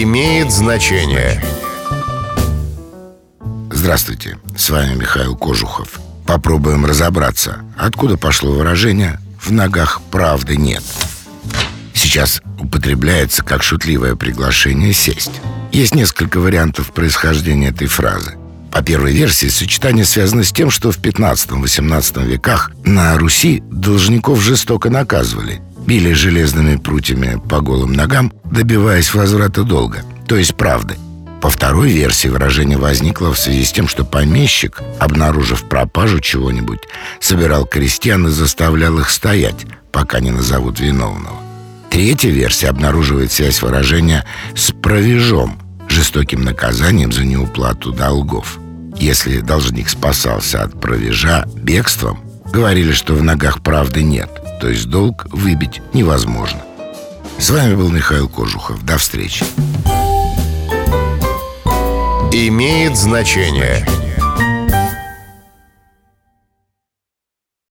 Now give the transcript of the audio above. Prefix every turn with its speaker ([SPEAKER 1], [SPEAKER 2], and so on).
[SPEAKER 1] имеет значение.
[SPEAKER 2] Здравствуйте, с вами Михаил Кожухов. Попробуем разобраться, откуда пошло выражение «в ногах правды нет». Сейчас употребляется как шутливое приглашение сесть. Есть несколько вариантов происхождения этой фразы. По первой версии, сочетание связано с тем, что в 15-18 веках на Руси должников жестоко наказывали – били железными прутьями по голым ногам, добиваясь возврата долга, то есть правды. По второй версии выражение возникло в связи с тем, что помещик, обнаружив пропажу чего-нибудь, собирал крестьян и заставлял их стоять, пока не назовут виновного. Третья версия обнаруживает связь выражения с провежом, жестоким наказанием за неуплату долгов. Если должник спасался от провежа бегством, говорили, что в ногах правды нет то есть долг выбить невозможно. С вами был Михаил Кожухов. До встречи.
[SPEAKER 1] Имеет значение.